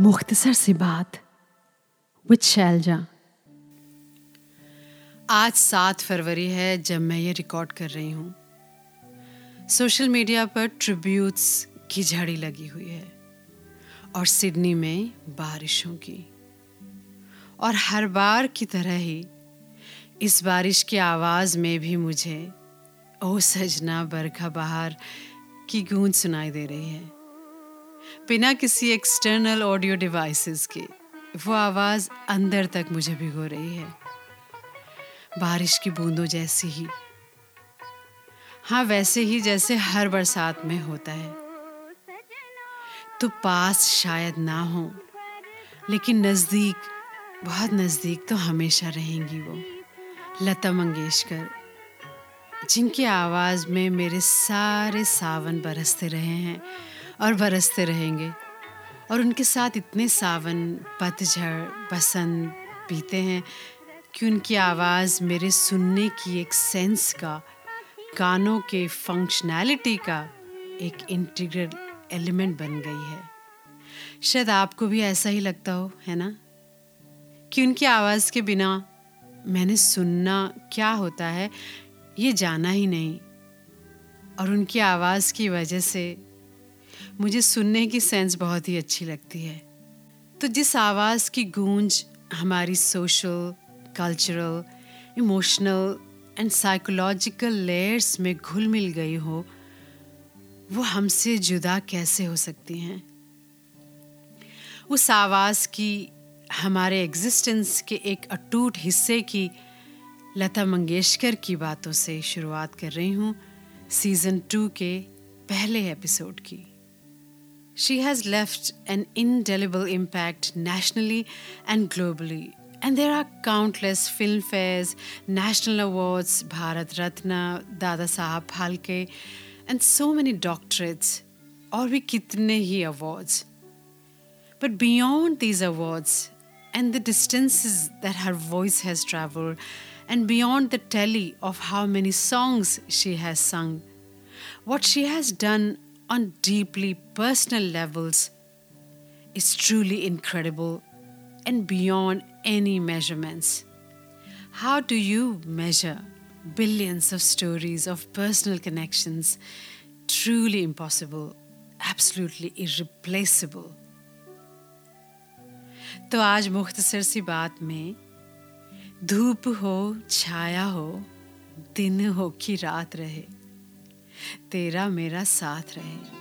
मुख्तसर सी बात विद शैलजा आज सात फरवरी है जब मैं ये रिकॉर्ड कर रही हूँ। सोशल मीडिया पर ट्रिब्यूट्स की झड़ी लगी हुई है और सिडनी में बारिशों की। और हर बार की तरह ही इस बारिश की आवाज़ में भी मुझे ओ सजना बरखा बहार की गूंज सुनाई दे रही है। बिना किसी एक्सटर्नल ऑडियो डिवाइसेस के, वो आवाज़ अंदर तक मुझे भिगो रही है। बारिश की बूंदों जैसी ही। हाँ वैसे ही जैसे हर बरसात में होता है। तो पास शायद ना हो, लेकिन नज़दीक, बहुत नज़दीक तो हमेशा रहेंगी वो, लता मंगेशकर, जिनकी आवाज़ में मेरे सारे सावन बरसते रहे हैं। और बरसते रहेंगे। और उनके साथ इतने सावन, पतझड़, बसंत बीते हैं कि उनकी आवाज़ मेरे सुनने की एक सेंस का कानों के फंक्शनैलिटी का एक इंटीग्रल एलिमेंट बन गई है। शायद आपको भी ऐसा ही लगता हो, है ना? कि उनकी आवाज़ के बिना मैंने सुनना क्या होता है, ये जाना ही नहीं। और उनकी आवाज़ की वजह से मुझे सुनने की सेंस बहुत ही अच्छी लगती है। तो जिस आवाज़ की गूंज हमारी social cultural emotional and psychological layers में घुल मिल गई हो, वो हमसे जुदा कैसे हो सकती हैं? उस आवाज़ की हमारे एग्जिस्टेंस के एक अटूट हिस्से की लता मंगेशकर की बातों से शुरुआत कर रही हूँ सीज़न टू के पहले एपिसोड की। She has left an indelible impact nationally and globally. And there are countless film fairs, national awards, Bharat Ratna, Dada Sahab Phalke, and so many doctorates, or we kitne hi awards. But beyond these awards and the distances that her voice has traveled, and beyond the tally of how many songs she has sung, what she has done on deeply personal levels is truly incredible and beyond any measurements. How do you measure billions of stories of personal connections? Truly impossible, absolutely irreplaceable. तो आज मुख्तसर सी बात में धूप हो छाया हो दिन हो कि रात रहे तेरा मेरा साथ रहे।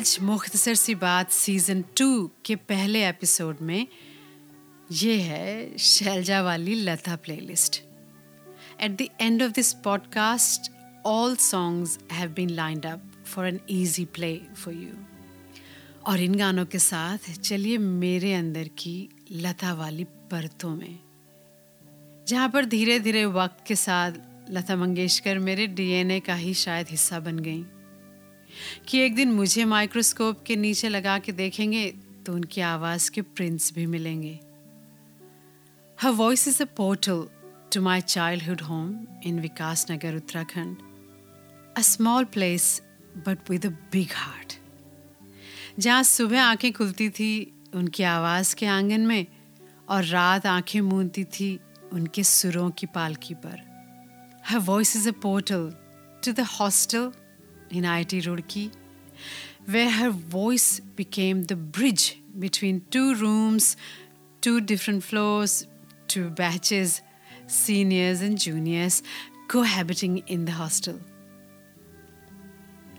आज मुख्तसर सी बात सीज़न टू के पहले एपिसोड में ये है शैलजा वाली Lata playlist at the end of this podcast all songs have been lined up for an easy play for you और इन गानों के साथ चलिए मेरे अंदर की लता वाली परतों में। जहाँ पर धीरे धीरे वक्त के साथ लता मंगेशकर मेरे डीएनए का ही शायद हिस्सा बन गई। कि एक दिन मुझे माइक्रोस्कोप के नीचे लगा के देखेंगे तो उनकी आवाज़ के प्रिंट्स भी मिलेंगे। हर voice is a portal to my childhood home in Vikas Nagar Uttarakhand a small place but with a big heart जहाँ सुबह आँखें खुलती थी, उनकी आवाज़ के आँगन में, और रात आँखें मूंदती थी, उनके सुरों की पालकी पर। हर voice is a portal to the hostel in IIT Roorkee, where her voice became the bridge between two rooms, two different floors, two batches, seniors and juniors cohabiting in the hostel.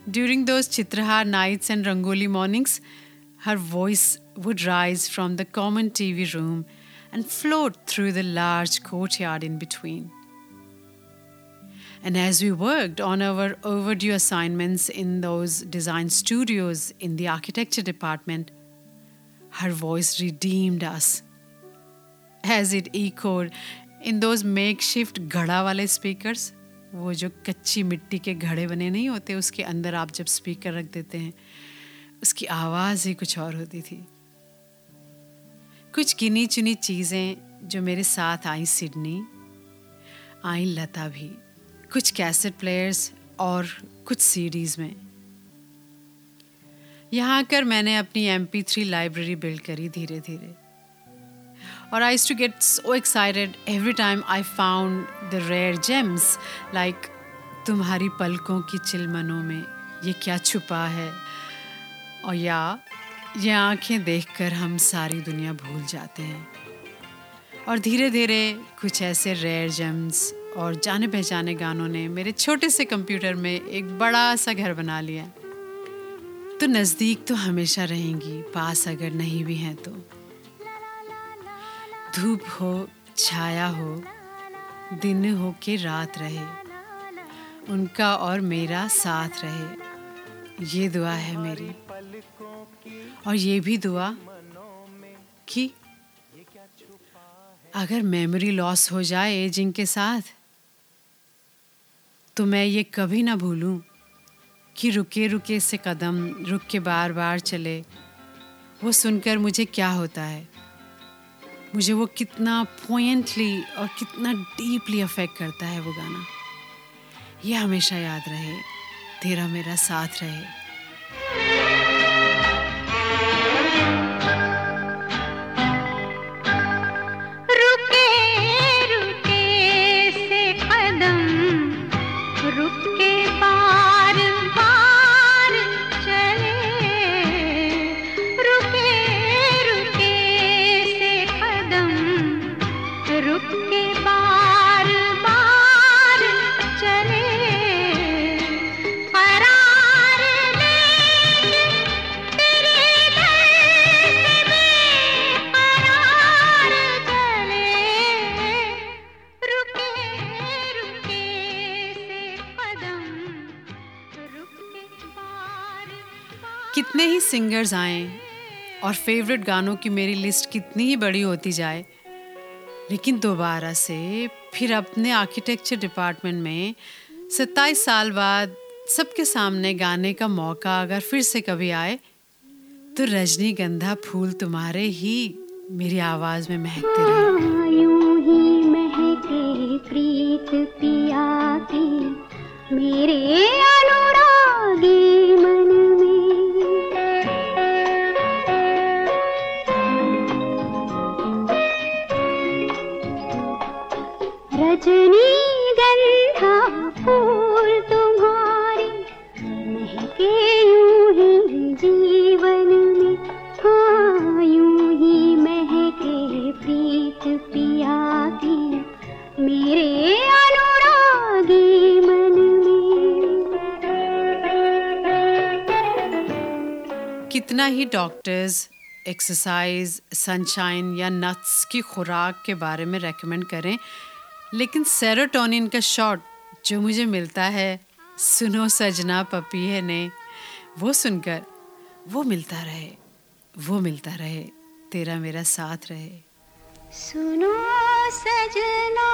During those Chitrahar nights and Rangoli mornings, her voice would rise from the common TV room and float through the large courtyard in between. And as we worked on our overdue assignments in those design studios in the architecture department, her voice redeemed us. As it echoed in those makeshift घड़ा वाले speakers वो जो कच्ची मिट्टी के घड़े बने नहीं होते उसके अंदर आप जब स्पीकर रख देते हैं उसकी आवाज़ ही कुछ और होती थी कुछ गिनी चुनी चीज़ें जो मेरे साथ आई सिडनी आई लता भी कुछ कैसेट प्लेयर्स और कुछ सीडीज़ में। यहाँ आकर मैंने अपनी M P three library build करी धीरे धीरे और I to get so excited every time I found the rare gems like तुम्हारी पलकों की चिलमनों में ये क्या छुपा है? और या, ये आँखें देखकर हम सारी दुनिया भूल जाते हैं। और धीरे धीरे कुछ ऐसे रेयर जेम्स और जाने पहचाने गानों ने मेरे छोटे से कंप्यूटर में एक बड़ा सा घर बना लिया। तो नज़दीक तो हमेशा रहेंगी, पास अगर नहीं भी हैं तो। धूप हो, छाया हो, दिन हो के रात रहे, उनका और मेरा साथ रहे, ये दुआ है मेरी। और ये भी दुआ कि अगर मेमोरी लॉस हो जाए एजिंग के साथ तो मैं ये कभी ना भूलूं कि रुके रुके से कदम, रुक के बार बार चले। वो सुनकर मुझे क्या होता है? मुझे वो कितना पोइंटली और कितना डीपली अफेक्ट करता है वो गाना। ये हमेशा याद रहे, तेरा मेरा साथ रहे। सिंगर्स आए और फेवरेट गानों की मेरी लिस्ट कितनी ही बड़ी होती जाए, लेकिन दोबारा से फिर अपने आर्किटेक्चर डिपार्टमेंट में 27 साल बाद सबके सामने गाने का मौका अगर फिर से कभी आए तो रजनीगंधा फूल तुम्हारे ही मेरी आवाज़ में महकते रहे। ही प्रीत पिया की मेरे अनुरागी कितना ही डॉक्टर्स एक्सरसाइज सनशाइन या नट्स की खुराक के बारे में रेकमेंड करें, लेकिन सेरोटोनिन का शॉट जो मुझे मिलता है, सुनो सजना पपीहे ने, वो सुनकर वो मिलता रहे, वो मिलता रहे, तेरा मेरा साथ रहे। सुनो सजना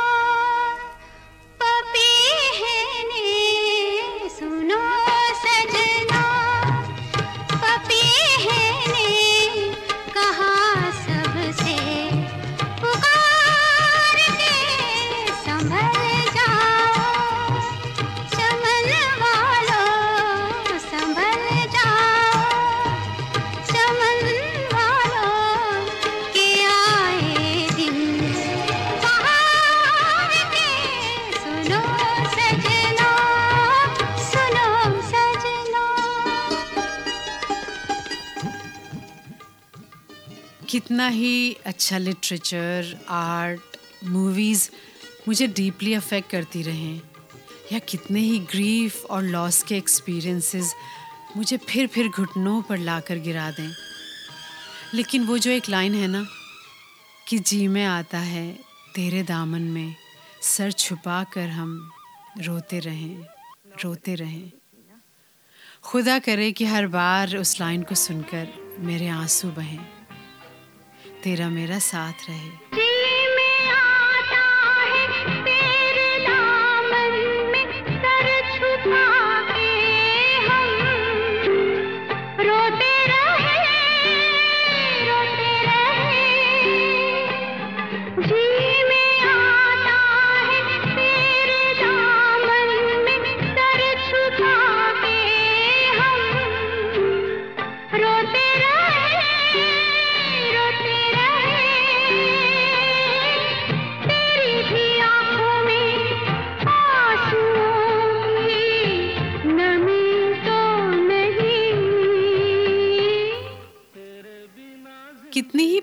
कितना ही अच्छा लिटरेचर, आर्ट मूवीज़ मुझे डीपली अफेक्ट करती रहें या कितने ही ग्रीफ और लॉस के एक्सपीरियंसेस मुझे फिर फिर घुटनों पर लाकर गिरा दें। लेकिन वो जो एक लाइन है ना, कि जी में आता है, तेरे दामन में, सर छुपा कर हम रोते रहें रोते रहें। खुदा करे कि हर बार उस लाइन को सुनकर मेरे आँसू बहें। तेरा मेरा साथ रहे।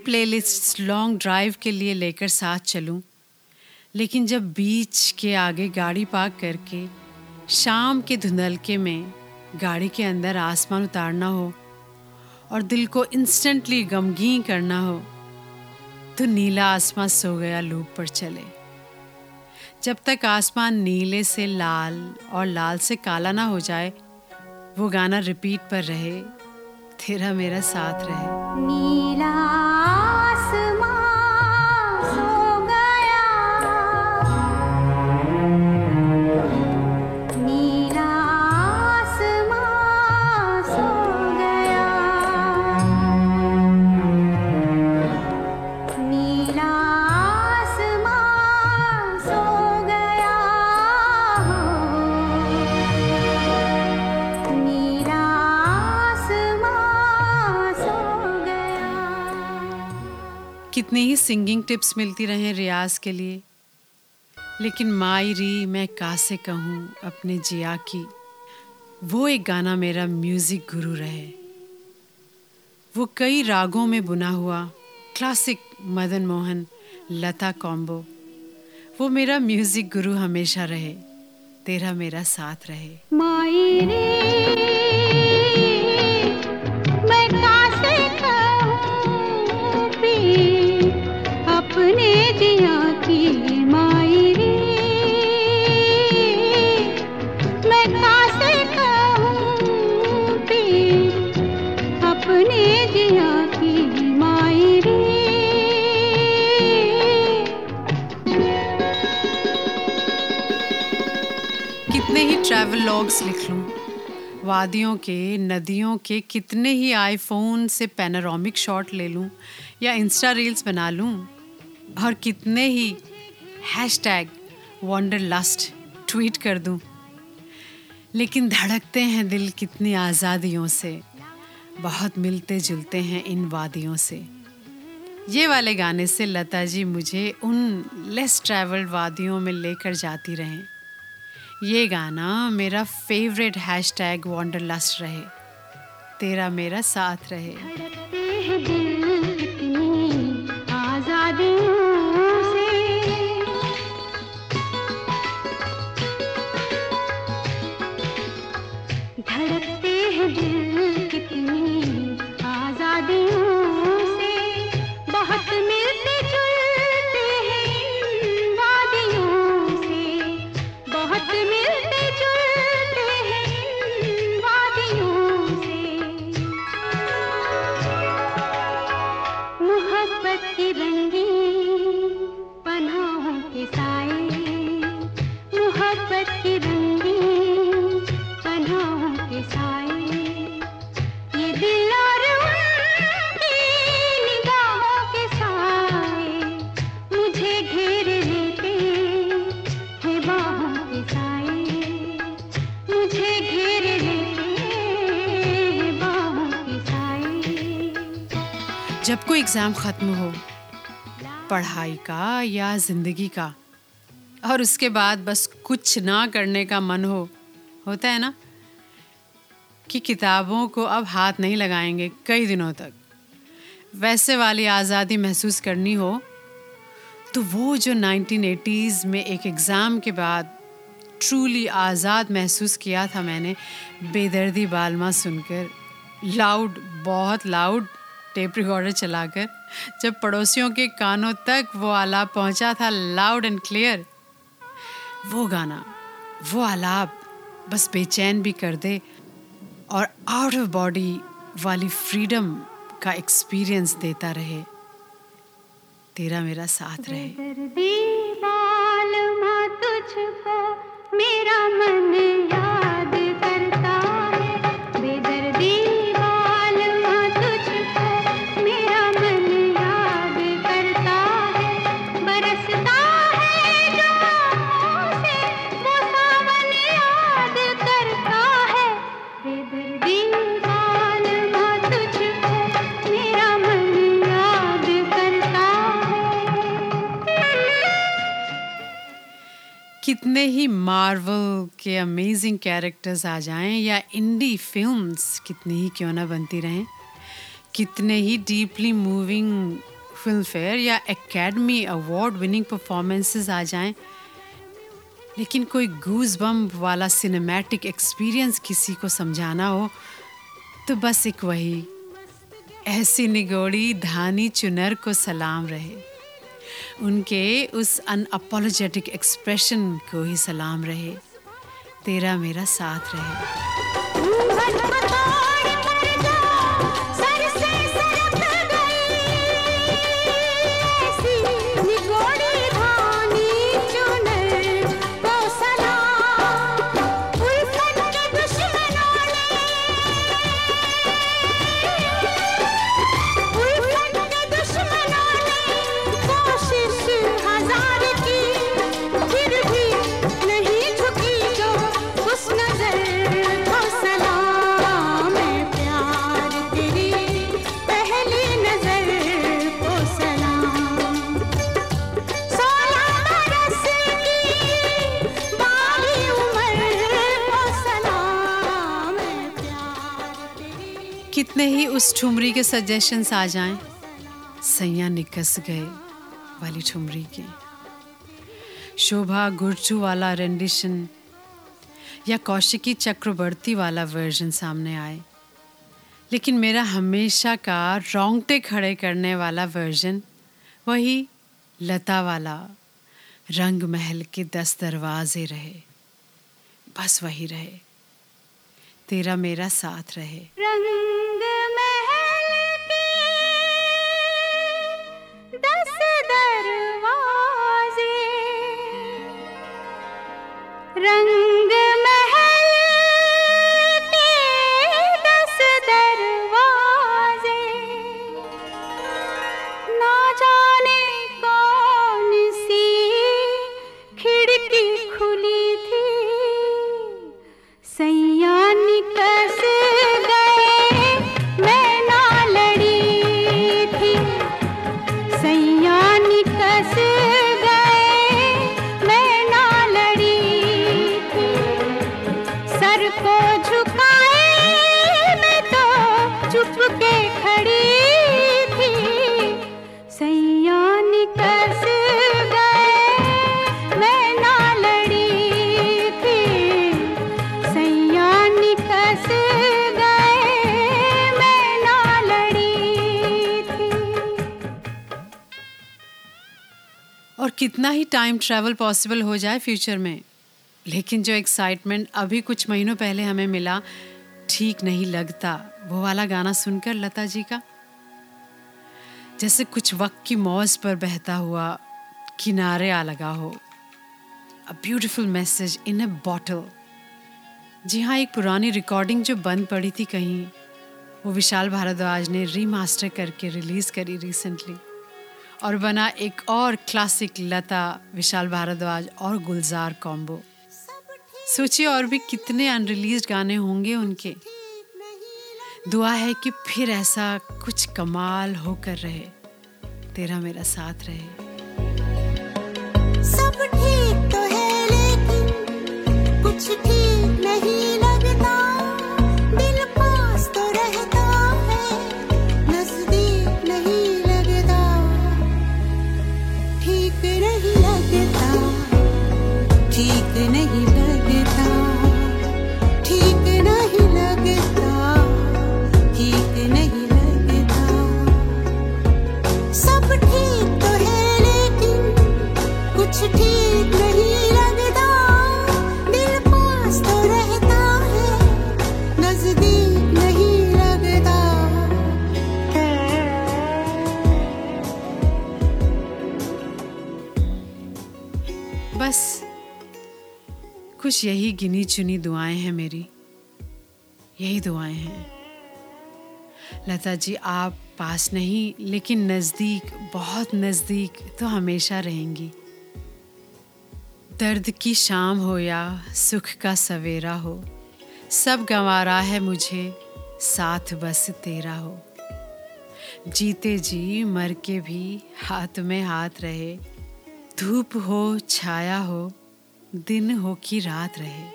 कितनी प्लेलिस्ट्स लॉन्ग ड्राइव के लिए लेकर साथ चलूँ। लेकिन जब बीच के आगे गाड़ी पार्क करके, शाम के धुंधलके में गाड़ी के अंदर आसमान उतारना हो और दिल को इंस्टेंटली गमगीन करना हो तो नीला आसमां सो गया लूप पर चले। जब तक आसमान नीले से लाल और लाल से काला ना हो जाए, वो गाना रिपीट पर रहे, तेरा मेरा साथ रहे। नीला कितनी ही सिंगिंग टिप्स मिलती रहे रियाज के लिए, लेकिन माई री, मैं कासे कहूँ अपने जिया की, वो एक गाना मेरा म्यूज़िक गुरु रहे। वो कई रागों में बुना हुआ, क्लासिक मदन मोहन, लता कॉम्बो, वो मेरा म्यूज़िक गुरु हमेशा रहे, तेरा मेरा साथ रहे। माई कितने ही ट्रैवल लॉग्स लिख लूँ। वादियों के, नदियों के, कितने ही आईफोन से पैनोरामिक शॉट ले लूँ या इंस्टा रील्स बना लूँ। और कितने ही हैशटैग वंडर लस्ट ट्वीट कर दूँ। लेकिन धड़कते हैं दिल कितनी आज़ादियों से। बहुत मिलते जुलते हैं इन वादियों से। ये वाले गाने से लता जी मुझे उन लेस ट्रैवल्ड वादियों में लेकर जाती रहें। ये गाना मेरा फेवरेट हैशटैग वॉन्डरलस्ट रहे। तेरा मेरा साथ रहे। धड़कते कोई एग्ज़ाम ख़त्म हो। पढ़ाई का या ज़िंदगी का। और उसके बाद बस कुछ ना करने का मन हो। होता है ना? कि किताबों को अब हाथ नहीं लगाएँगे कई दिनों तक। वैसे वाली आज़ादी महसूस करनी हो तो वो जो 1980s में एक एग्ज़ाम के बाद ट्रूली आज़ाद महसूस किया था मैंने, बेदर्दी बालमा सुनकर। लाउड, बहुत लाउड। टेप रिकॉर्डर चलाकर जब पड़ोसियों के कानों तक वो आलाप पहुँचा था लाउड एंड क्लियर वो गाना वो आलाप बस बेचैन भी कर दे और आउट ऑफ़ बॉडी वाली फ्रीडम का एक्सपीरियंस देता रहे। तेरा मेरा साथ रहे। मेरा मन याद ही मार्वल के अमेजिंग कैरेक्टर्स आ जाएँ या इंडी फिल्म्स कितनी ही क्यों ना बनती रहें, कितने ही डीपली मूविंग फ़िल्म फेयर या एकेडमी अवार्ड विनिंग परफॉर्मेंसेस आ जाएँ, लेकिन कोई गूज बम वाला सिनेमैटिक एक्सपीरियंस किसी को समझाना हो तो बस एक वही, ऐसी निगोड़ी धानी चुनर को सलाम रहे। उनके उस अनअपोलोजेटिक एक्सप्रेशन को ही सलाम रहे। तेरा मेरा साथ रहे। कितने ही उस ठुमरी के सजेशंस आ जाएँ। सैया निकस गए वाली ठुमरी के। शोभा गुरचू वाला रेंडिशन या कौशिकी चक्रवर्ती वाला वर्जन सामने आए। लेकिन मेरा हमेशा का रोंगटे खड़े करने वाला वर्जन वही लता वाला रंग महल के दस दरवाजे रहे। बस वही रहे। तेरा मेरा साथ रहे। रंग महल दस दरवाजे। रंग कितना ही टाइम ट्रैवल पॉसिबल हो जाए फ्यूचर में, लेकिन जो एक्साइटमेंट अभी कुछ महीनों पहले हमें मिला, ठीक नहीं लगता। वो वाला गाना सुनकर लता जी का, जैसे कुछ वक्त की मौज पर बहता हुआ किनारे आ लगा हो। A beautiful message in a bottle जी हाँ एक पुरानी रिकॉर्डिंग जो बंद पड़ी थी कहीं, वो विशाल भारद्वाज ने रीमास्टर करके रिलीज़ करी रिसेंटली और बना एक और क्लासिक लता, विशाल भारद्वाज और गुलजार कॉम्बो सोचिए और भी कितने अनरिलीज गाने होंगे उनके। दुआ है कि फिर ऐसा कुछ कमाल होकर रहे। तेरा मेरा साथ रहे। सब ठीक तो है, लेकिन कुछ ठीक नहीं लगता बस, कुछ यही गिनी चुनी दुआएँ हैं मेरी। यही दुआएँ हैं। लता जी, आप पास नहीं, लेकिन नज़दीक, बहुत नज़दीक तो हमेशा रहेंगी। दर्द की शाम हो या सुख का सवेरा हो सब गंवारा है मुझे साथ बस तेरा हो। जीते जी मर के भी हाथ में हाथ रहे धूप हो छाया हो दिन हो कि रात रहे।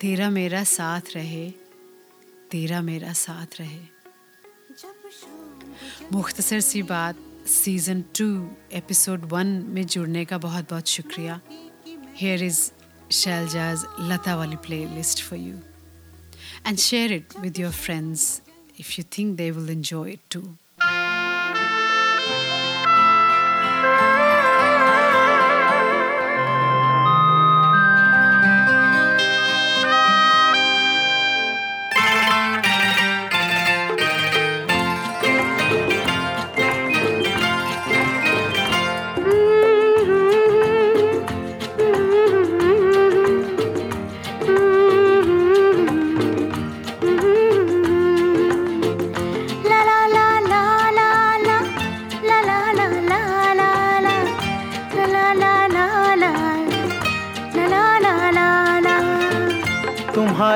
तेरा मेरा साथ रहे तेरा मेरा साथ रहे। मुख्तसर सी बात सीज़न टू एपिसोड वन में जुड़ने का बहुत बहुत शुक्रिया हेयर इज़ शैलजाज लता वाली playlist for you and share it with your friends if you think they will enjoy it too.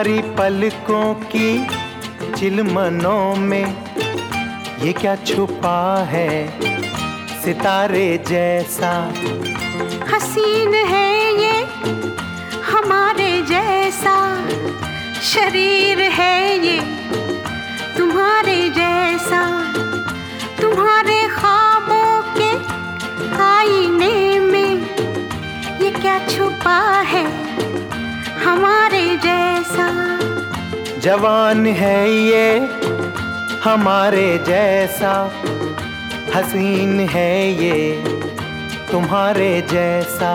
तुम्हारी पलकों की चिलमनों में ये क्या छुपा है? सितारे जैसा। हसीन है ये हमारे जैसा। शरीर है ये तुम्हारे जैसा। तुम्हारे ख्वाबों के आईने में ये क्या छुपा है? हमारे जैसा। जवान है ये हमारे जैसा। हसीन है ये तुम्हारे जैसा।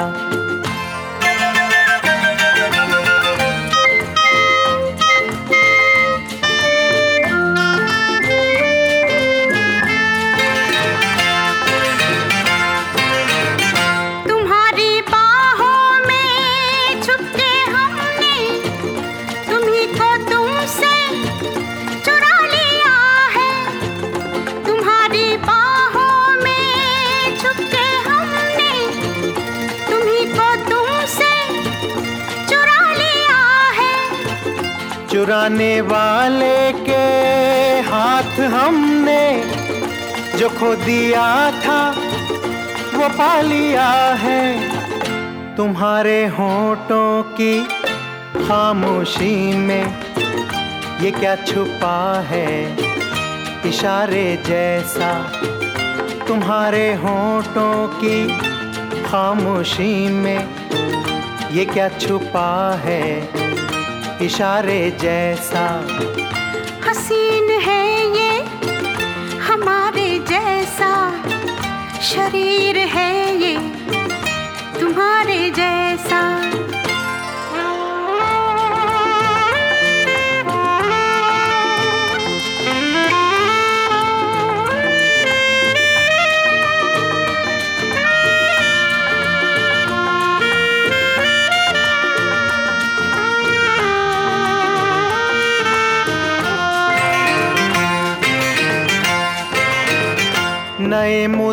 जो खो दिया था, वो पा लिया है। तुम्हारे होठों की खामोशी में ये क्या छुपा है? इशारे जैसा तुम्हारे होठों की खामोशी में ये क्या छुपा है? इशारे जैसा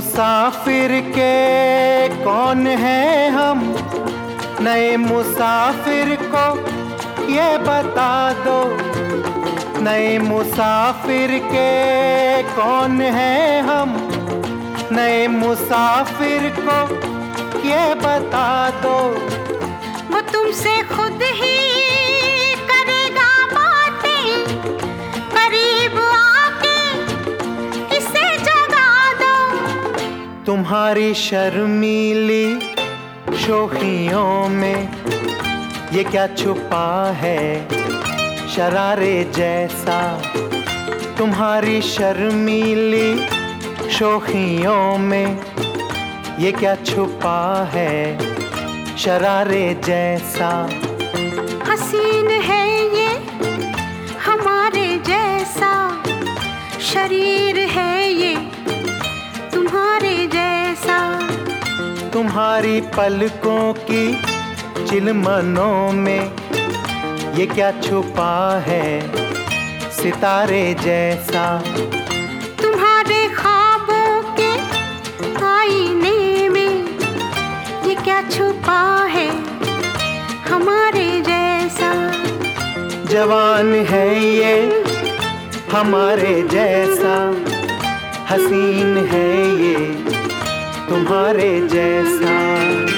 मुसाफिर के कौन हैं हम? नए मुसाफिर को ये बता दो। नए मुसाफिर के कौन हैं हम? नए मुसाफिर को ये बता दो। वो तुमसे खुद तुम्हारी शर्मीली शोखियों में ये क्या छुपा है? शरारे जैसा तुम्हारी शर्मीली शोखियों में ये क्या छुपा है? शरारे जैसा हसीन है ये हमारे जैसा शरीर तुम्हारी पलकों की चिलमनों में ये क्या छुपा है? सितारे जैसा। तुम्हारे ख्वाबों के आईने में ये क्या छुपा है? हमारे जैसा। जवान है ये हमारे जैसा। हसीन है ये। तुम्हारे जैसा।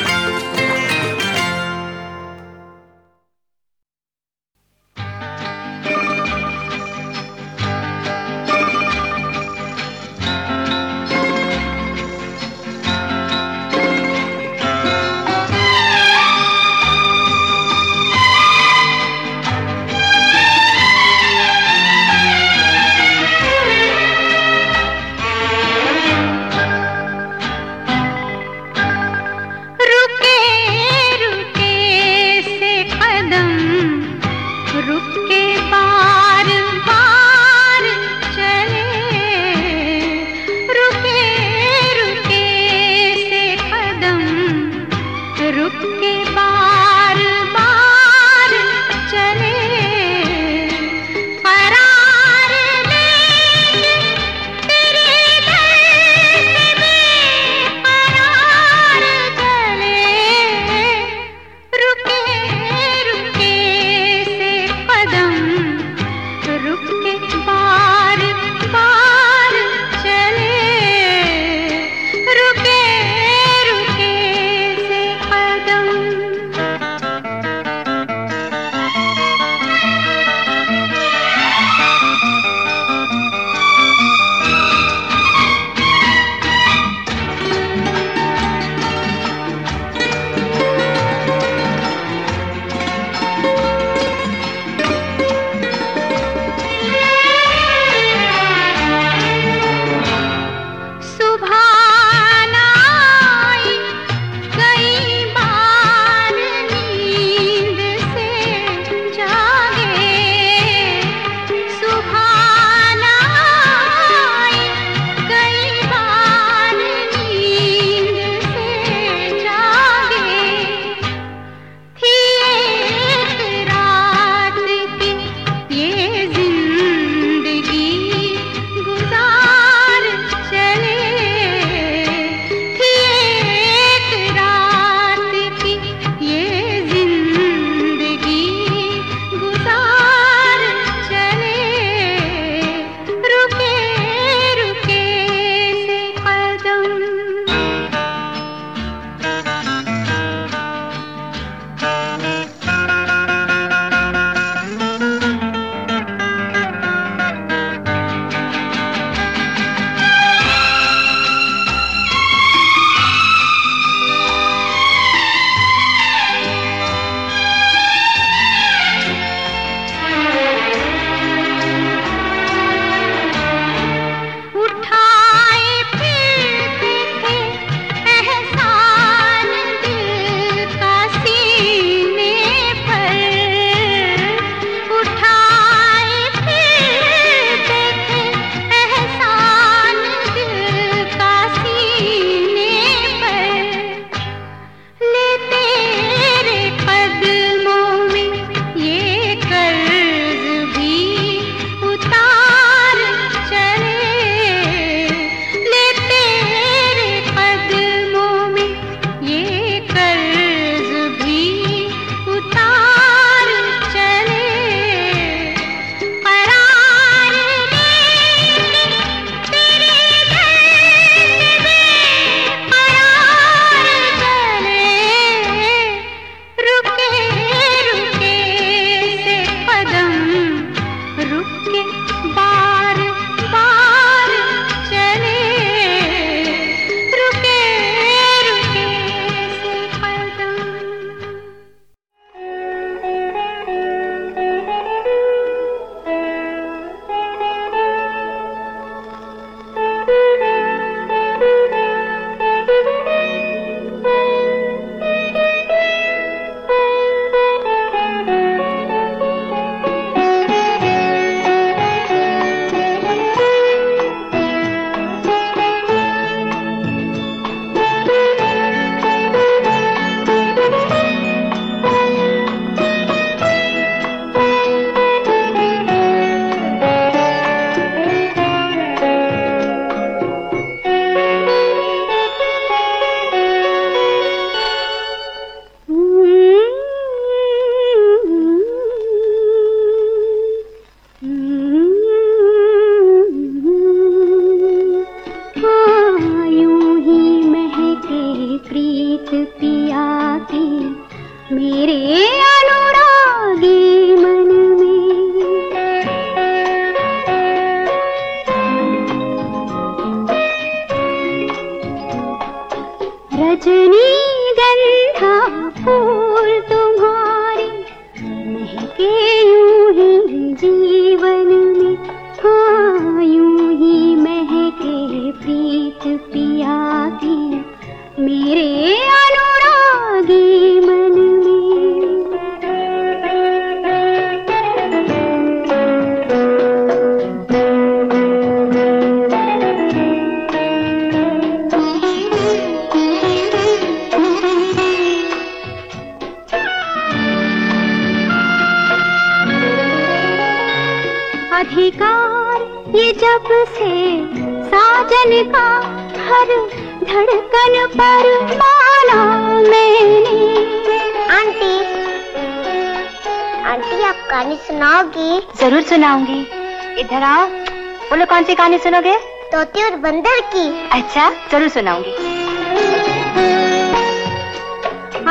सी कहानी सुनोगे? तोते और बंदर की। अच्छा ज़रूर सुनाऊँगी।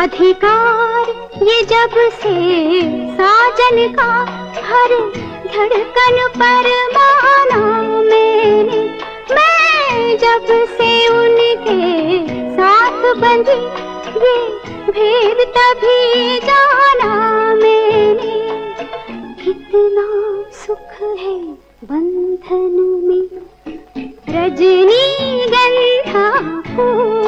अधिकार ये जब से साजन का हर धड़कन पर माना मैंने मैं जब से उनके साथ बंधी ये भेद तभी जान में रजनी गंधा फूल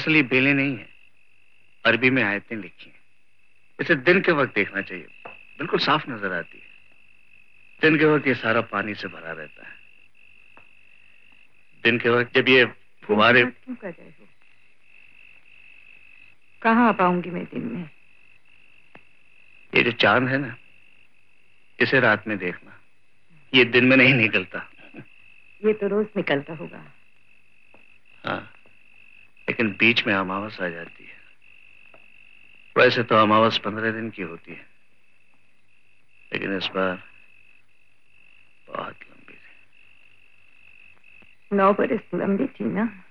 दरअसल ये बेलें नहीं है। अरबी में आयतें लिखी हैं। इसे दिन के वक्त देखना चाहिए। बिल्कुल साफ़ नज़र आती है। दिन के वक्त ये सारा पानी से भरा रहता है। दिन के वक्त जब ये फुहारे बात क्यों कर रहे हो? कहाँ आ पाऊँगी मैं दिन में? ये जो चाँद है ना इसे रात में देखना। ये दिन में नहीं निकलता। ये तो रोज निकलता होगा। हाँ। लेकिन बीच में अमावस आ जाती है। वैसे तो अमावस पंद्रह दिन की होती है। लेकिन इस बार बहुत लंबी थी। नौ बरस लंबी थी ना।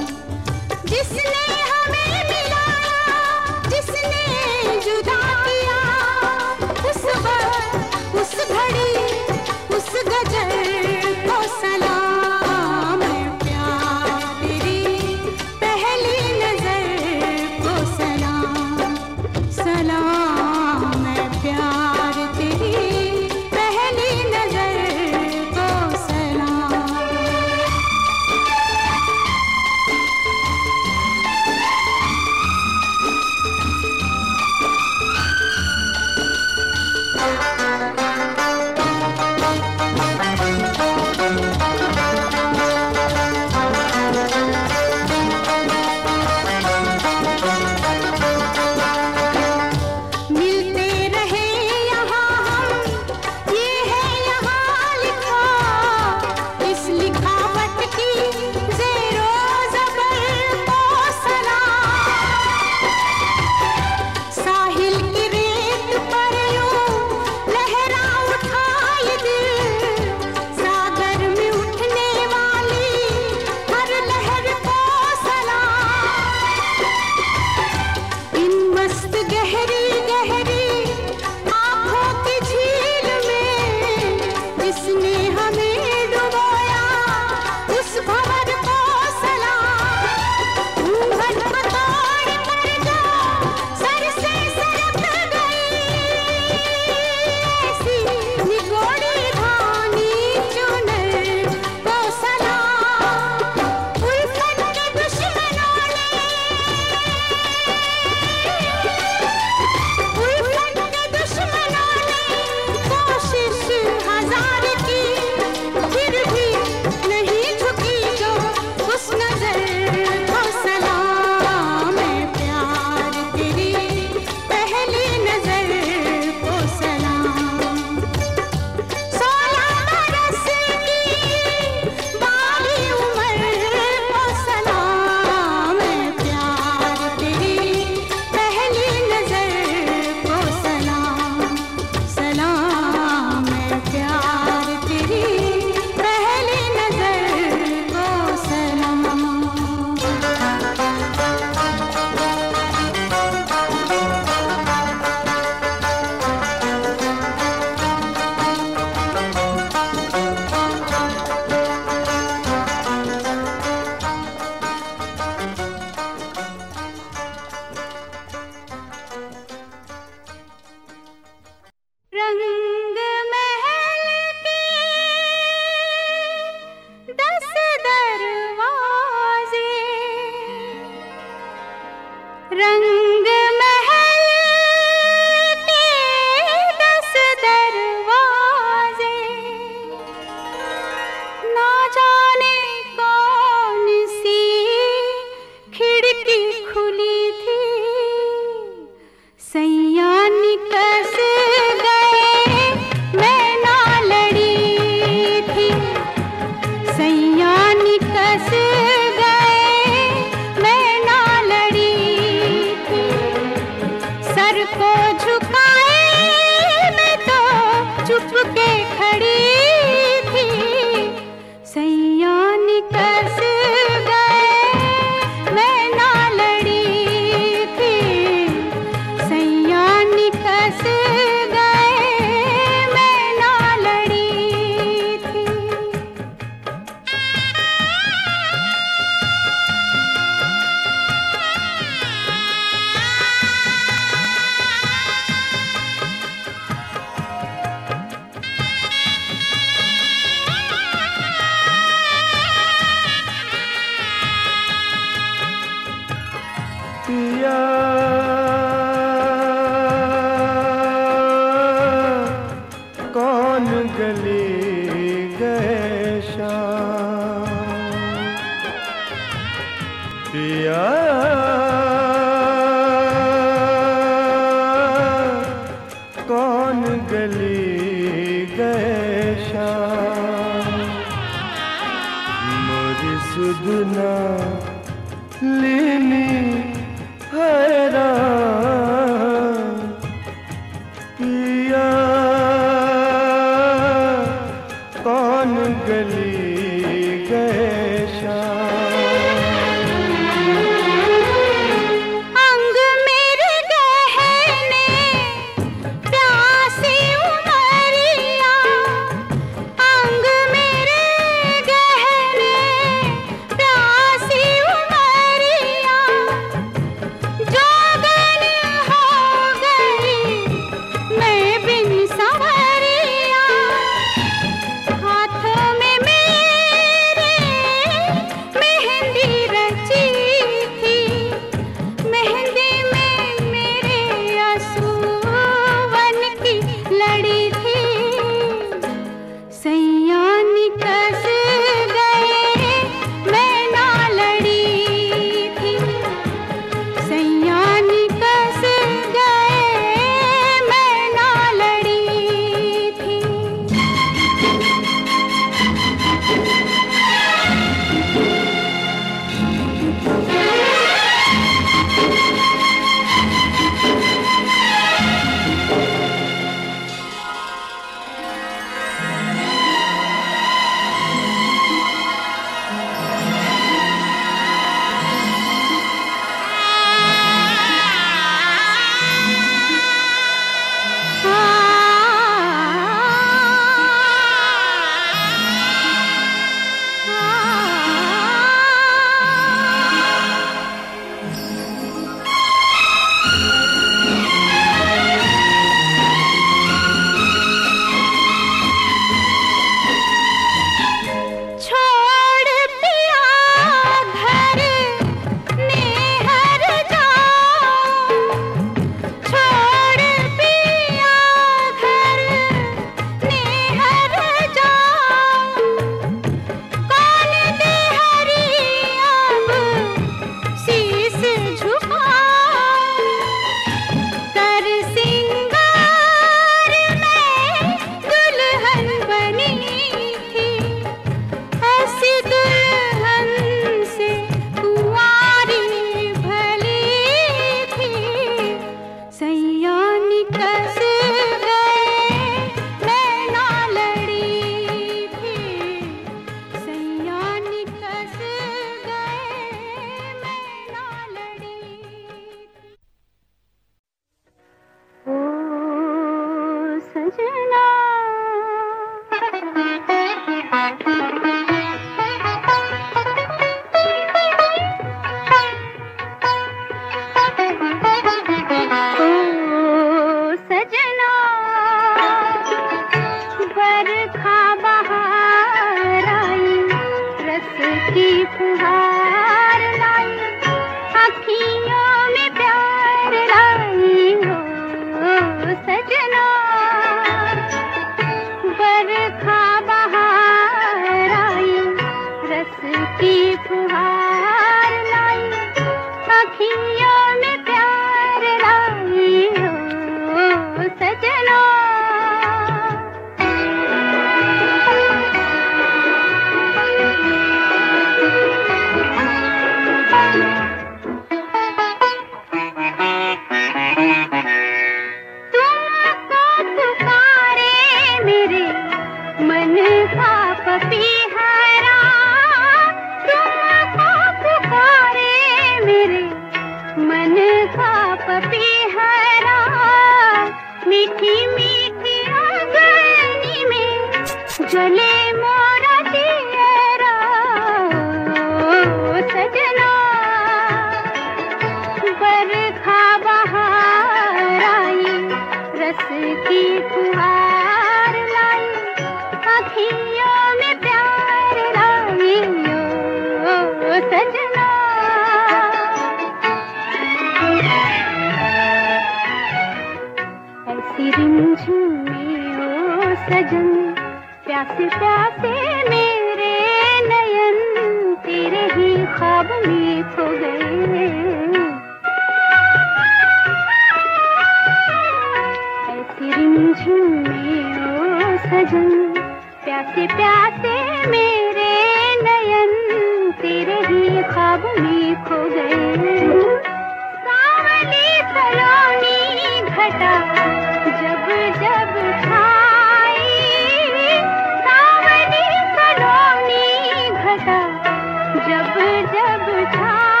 जब जब छाई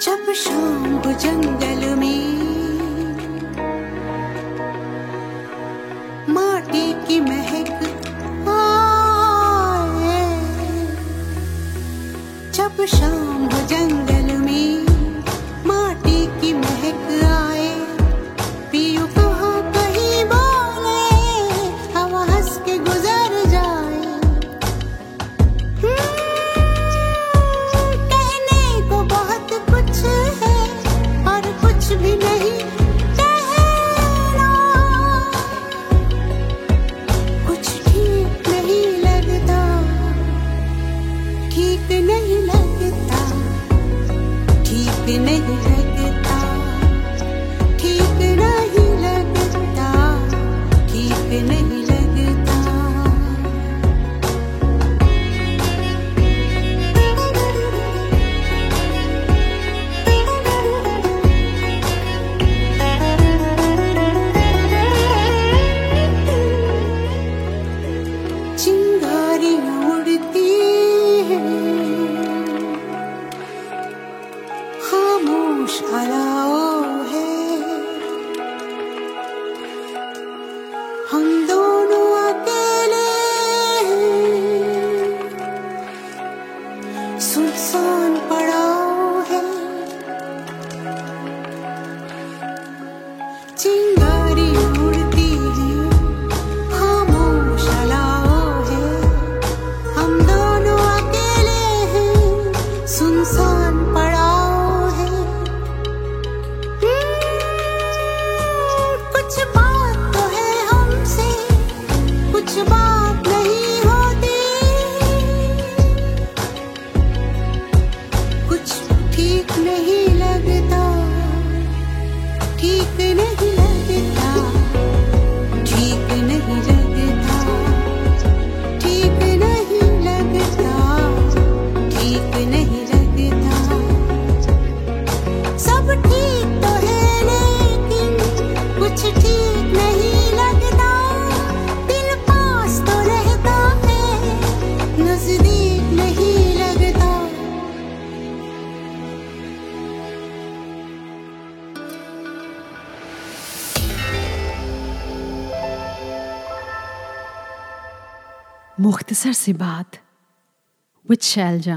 जब शाम जंगल में मुख्तसर सी बात विद शैलजा।